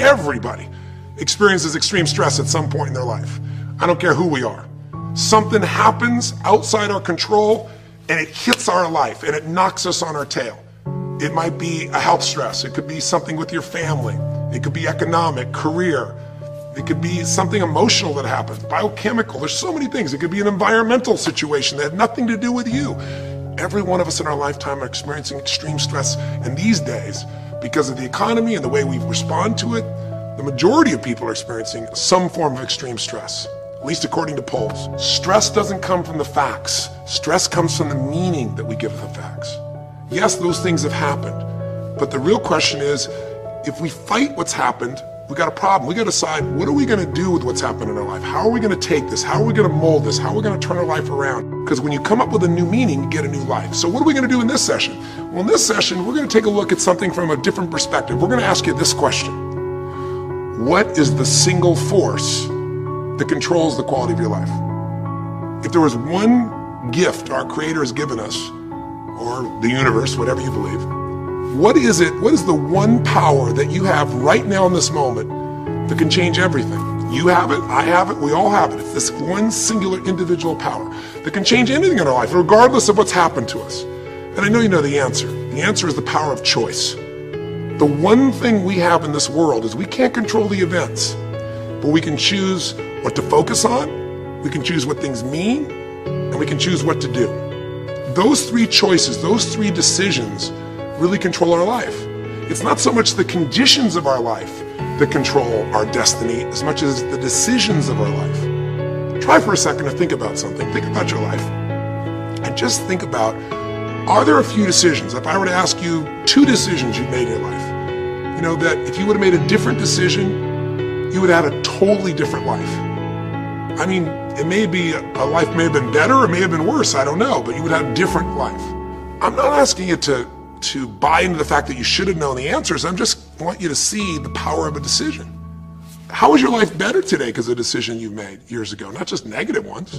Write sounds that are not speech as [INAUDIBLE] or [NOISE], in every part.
everybody experiences extreme stress at some point in their life. I don't care who we are. Something happens outside our control and it hits our life and it knocks us on our tail. It might be a health stress. It could be something with your family. It could be economic, career. It could be something emotional that happens, biochemical. There's so many things. It could be an environmental situation that had nothing to do with you. Every one of us in our lifetime are experiencing extreme stress. And these days, because of the economy and the way we respond to it, the majority of people are experiencing some form of extreme stress, at least according to polls. Stress doesn't come from the facts. Stress comes from the meaning that we give the facts. Yes, those things have happened. But the real question is, if we fight what's happened, we got a problem. We got to decide what are we going to do with what's happened in our life? How are we going to take this? How are we going to mold this? How are we going to turn our life around? Because when you come up with a new meaning, you get a new life. So what are we going to do in this session? Well, in this session, we're going to take a look at something from a different perspective. We're going to ask you this question. What is the single force that controls the quality of your life? If there was one gift our creator has given us, or the universe, whatever you believe, what is it? What is the one power that you have right now in this moment that can change everything? You have it, I have it, we all have it. It's this one singular individual power that can change anything in our life, regardless of what's happened to us. And I know you know the answer. The answer is the power of choice. The one thing we have in this world is we can't control the events, but we can choose what to focus on, we can choose what things mean, and we can choose what to do. Those three choices, those three decisions really control our life. It's not so much the conditions of our life that control our destiny as much as the decisions of our life. Try for a second to think about something. Think about your life. And just think about are there a few decisions? If I were to ask you two decisions you've made in your life, you know, that if you would have made a different decision, you would have had a totally different life. I mean, it may be a life may have been better or may have been worse, I don't know, but you would have a different life. I'm not asking you to to buy into the fact that you should have known the answers. I'm just want you to see the power of a decision. How is your life better today because of a decision you made years ago, not just negative ones?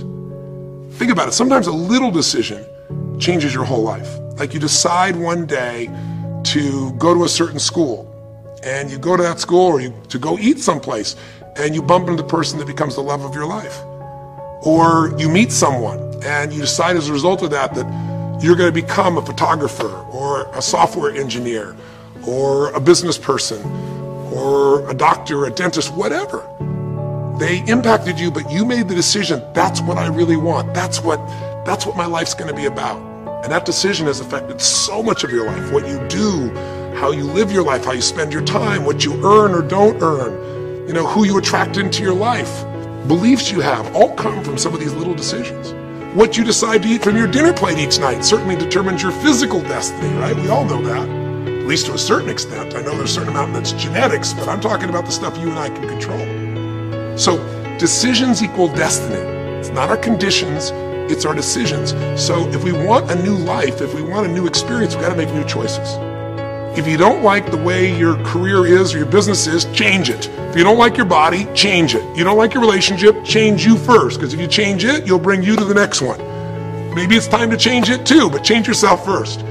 Think about it. Sometimes a little decision changes your whole life. Like you decide one day to go to a certain school and you go to that school or you, to go eat someplace and you bump into the person that becomes the love of your life. Or you meet someone and you decide as a result of that that you're going to become a photographer or a software engineer or a business person or a doctor, a dentist, whatever. They impacted you, but you made the decision, that's what I really want. That's what that's what my life's going to be about. And that decision has affected so much of your life, what you do, how you live your life, how you spend your time, what you earn or don't earn, you know, who you attract into your life. Beliefs you have all come from some of these little decisions. What you decide to eat from your dinner plate each night certainly determines your physical destiny, right? We all know that, at least to a certain extent. I know there's a certain amount that's genetics, but I'm talking about the stuff you and I can control. So decisions equal destiny. It's not our conditions, it's our decisions. So if we want a new life, if we want a new experience, we got to make new choices. If you don't like the way your career is or your business is, change it. If you don't like your body, change it. You don't like your relationship, change you first. Because if you change it, you'll bring you to the next one. Maybe it's time to change it too, but change yourself first.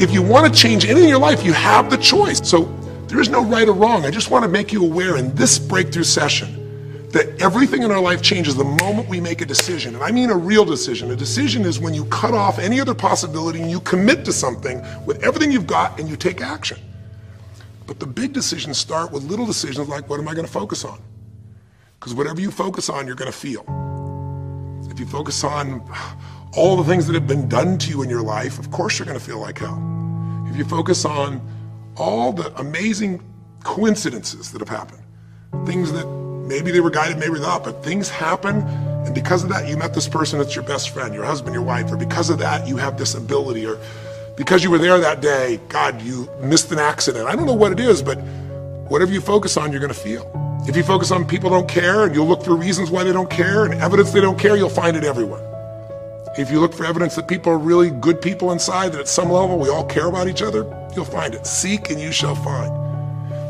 If you want to change anything in your life, you have the choice. So there is no right or wrong. I just want to make you aware in this breakthrough session that everything in our life changes the moment we make a decision. And I mean a real decision. A decision is when you cut off any other possibility and you commit to something with everything you've got and you take action. But the big decisions start with little decisions like what am I going to focus on? Because whatever you focus on, you're going to feel. If you focus on all the things that have been done to you in your life, of course you're going to feel like hell. If you focus on all the amazing coincidences that have happened, things that Maybe they were guided, maybe not, but things happen. And because of that, you met this person that's your best friend, your husband, your wife, or because of that, you have this ability, or because you were there that day, God, you missed an accident. I don't know what it is, but whatever you focus on, you're going to feel. If you focus on people don't care and you'll look for reasons why they don't care and evidence they don't care, you'll find it everywhere. If you look for evidence that people are really good people inside, that at some level we all care about each other, you'll find it. Seek and you shall find.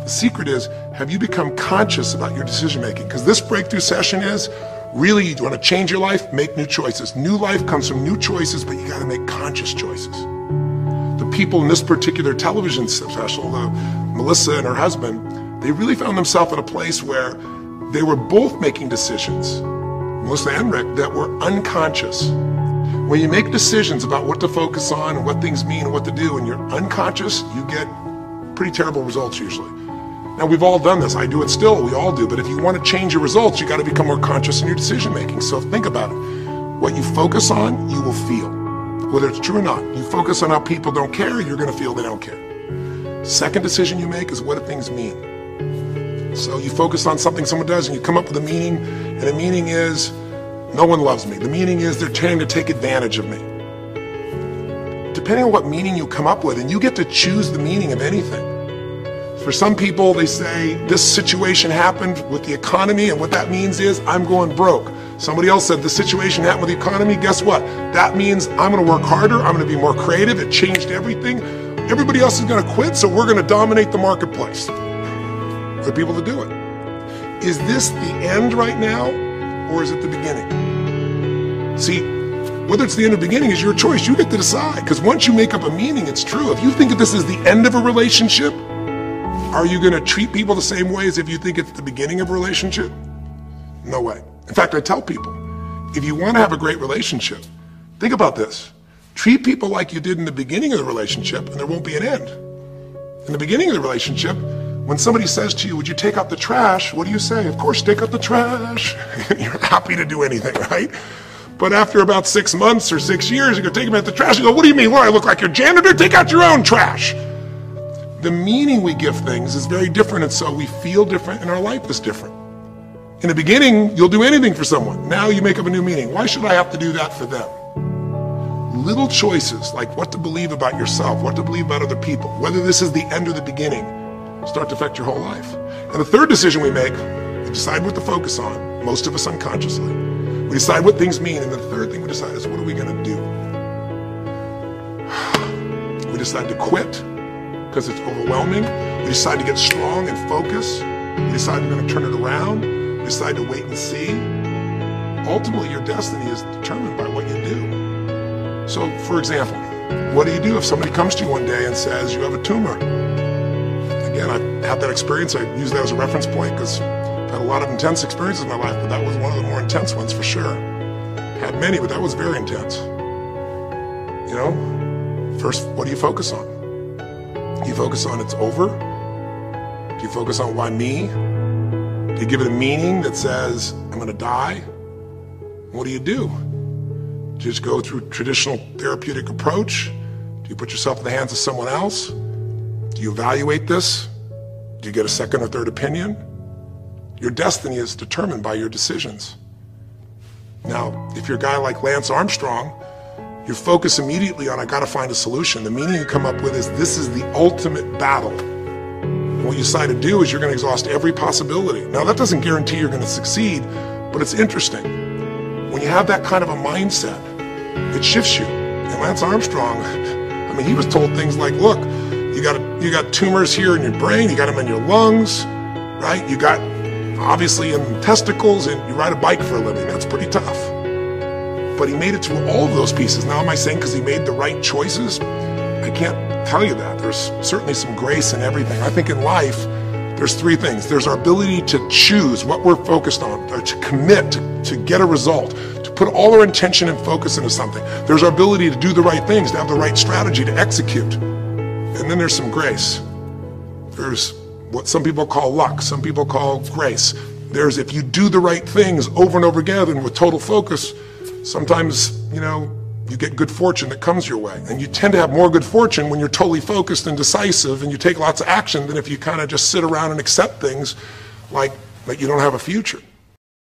The secret is, have you become conscious about your decision making? Because this breakthrough session is really, you want to change your life, make new choices. New life comes from new choices, but you got to make conscious choices. The people in this particular television special, the, uh, Melissa and her husband, they really found themselves in a place where they were both making decisions, Melissa and Rick, that were unconscious. When you make decisions about what to focus on and what things mean and what to do, and you're unconscious, you get pretty terrible results usually. Now, we've all done this. I do it still. We all do. But if you want to change your results, you got to become more conscious in your decision making. So think about it. What you focus on, you will feel. Whether it's true or not, you focus on how people don't care, you're going to feel they don't care. Second decision you make is what do things mean? So you focus on something someone does and you come up with a meaning, and the meaning is no one loves me. The meaning is they're trying to take advantage of me. Depending on what meaning you come up with, and you get to choose the meaning of anything. For some people, they say this situation happened with the economy, and what that means is I'm going broke. Somebody else said the situation happened with the economy. Guess what? That means I'm going to work harder. I'm going to be more creative. It changed everything. Everybody else is going to quit, so we're going to dominate the marketplace. The people to do it. Is this the end right now, or is it the beginning? See, whether it's the end or beginning is your choice. You get to decide. Because once you make up a meaning, it's true. If you think that this is the end of a relationship, are you going to treat people the same way as if you think it's the beginning of a relationship? No way. In fact, I tell people if you want to have a great relationship, think about this. Treat people like you did in the beginning of the relationship, and there won't be an end. In the beginning of the relationship, when somebody says to you, Would you take out the trash? What do you say? Of course, take out the trash. [LAUGHS] You're happy to do anything, right? But after about six months or six years, you go take them out the trash. You go, What do you mean? What, I look like your janitor? Take out your own trash the meaning we give things is very different, and so we feel different, and our life is different. In the beginning, you'll do anything for someone. Now you make up a new meaning. Why should I have to do that for them? Little choices like what to believe about yourself, what to believe about other people, whether this is the end or the beginning, start to affect your whole life. And the third decision we make, we decide what to focus on, most of us unconsciously. We decide what things mean, and the third thing we decide is what are we going to do? [SIGHS] We decide to quit because it's overwhelming. We decide to get strong and focus. We decide we're going to turn it around. We decide to wait and see. Ultimately, your destiny is determined by what you do. So, for example, what do you do if somebody comes to you one day and says you have a tumor? Again, I've had that experience. I use that as a reference point because I've had a lot of intense experiences in my life, but that was one of the more intense ones for sure. Had many, but that was very intense. You know, first, what do you focus on? Do you focus on it's over? Do you focus on why me? Do you give it a meaning that says, I'm going to die? What do you do? Do you just go through traditional therapeutic approach? Do you put yourself in the hands of someone else? Do you evaluate this? Do you get a second or third opinion? Your destiny is determined by your decisions. Now, if you're a guy like Lance Armstrong, you focus immediately on, I got to find a solution. The meaning you come up with is, this is the ultimate battle. And what you decide to do is you're going to exhaust every possibility. Now, that doesn't guarantee you're going to succeed, but it's interesting. When you have that kind of a mindset, it shifts you. And Lance Armstrong, I mean, he was told things like, look, you got, you got tumors here in your brain, you got them in your lungs, right? You got obviously in testicles, and you ride a bike for a living. That's pretty tough but he made it through all of those pieces. Now, am I saying because he made the right choices? I can't tell you that. There's certainly some grace in everything. I think in life, there's three things. There's our ability to choose what we're focused on, to commit, to, to get a result, to put all our intention and focus into something. There's our ability to do the right things, to have the right strategy, to execute. And then there's some grace. There's what some people call luck, some people call grace. There's if you do the right things over and over again and with total focus, Sometimes, you know, you get good fortune that comes your way. And you tend to have more good fortune when you're totally focused and decisive and you take lots of action than if you kind of just sit around and accept things like that you don't have a future.